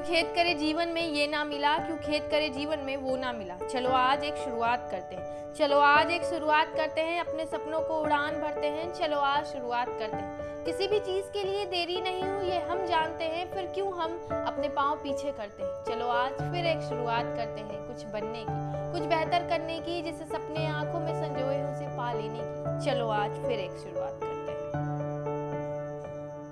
क्यों खेत करे जीवन में ये ना मिला, क्यों खेत करे जीवन में वो ना मिला? चलो आज एक शुरुआत करते हैं। चलो आज एक शुरुआत करते हैं, अपने सपनों को उड़ान भरते हैं। चलो आज शुरुआत करते हैं। किसी भी चीज़ के लिए देरी नहीं हुई ये हम जानते हैं, फिर क्यों हम अपने पाँव पीछे करते हैं? चलो आज फिर एक शुरुआत करते हैं, कुछ बनने की, कुछ बेहतर करने की, जिसे सपने आँखों में संजोए उसे पा लेने की। चलो आज फिर एक शुरुआत करते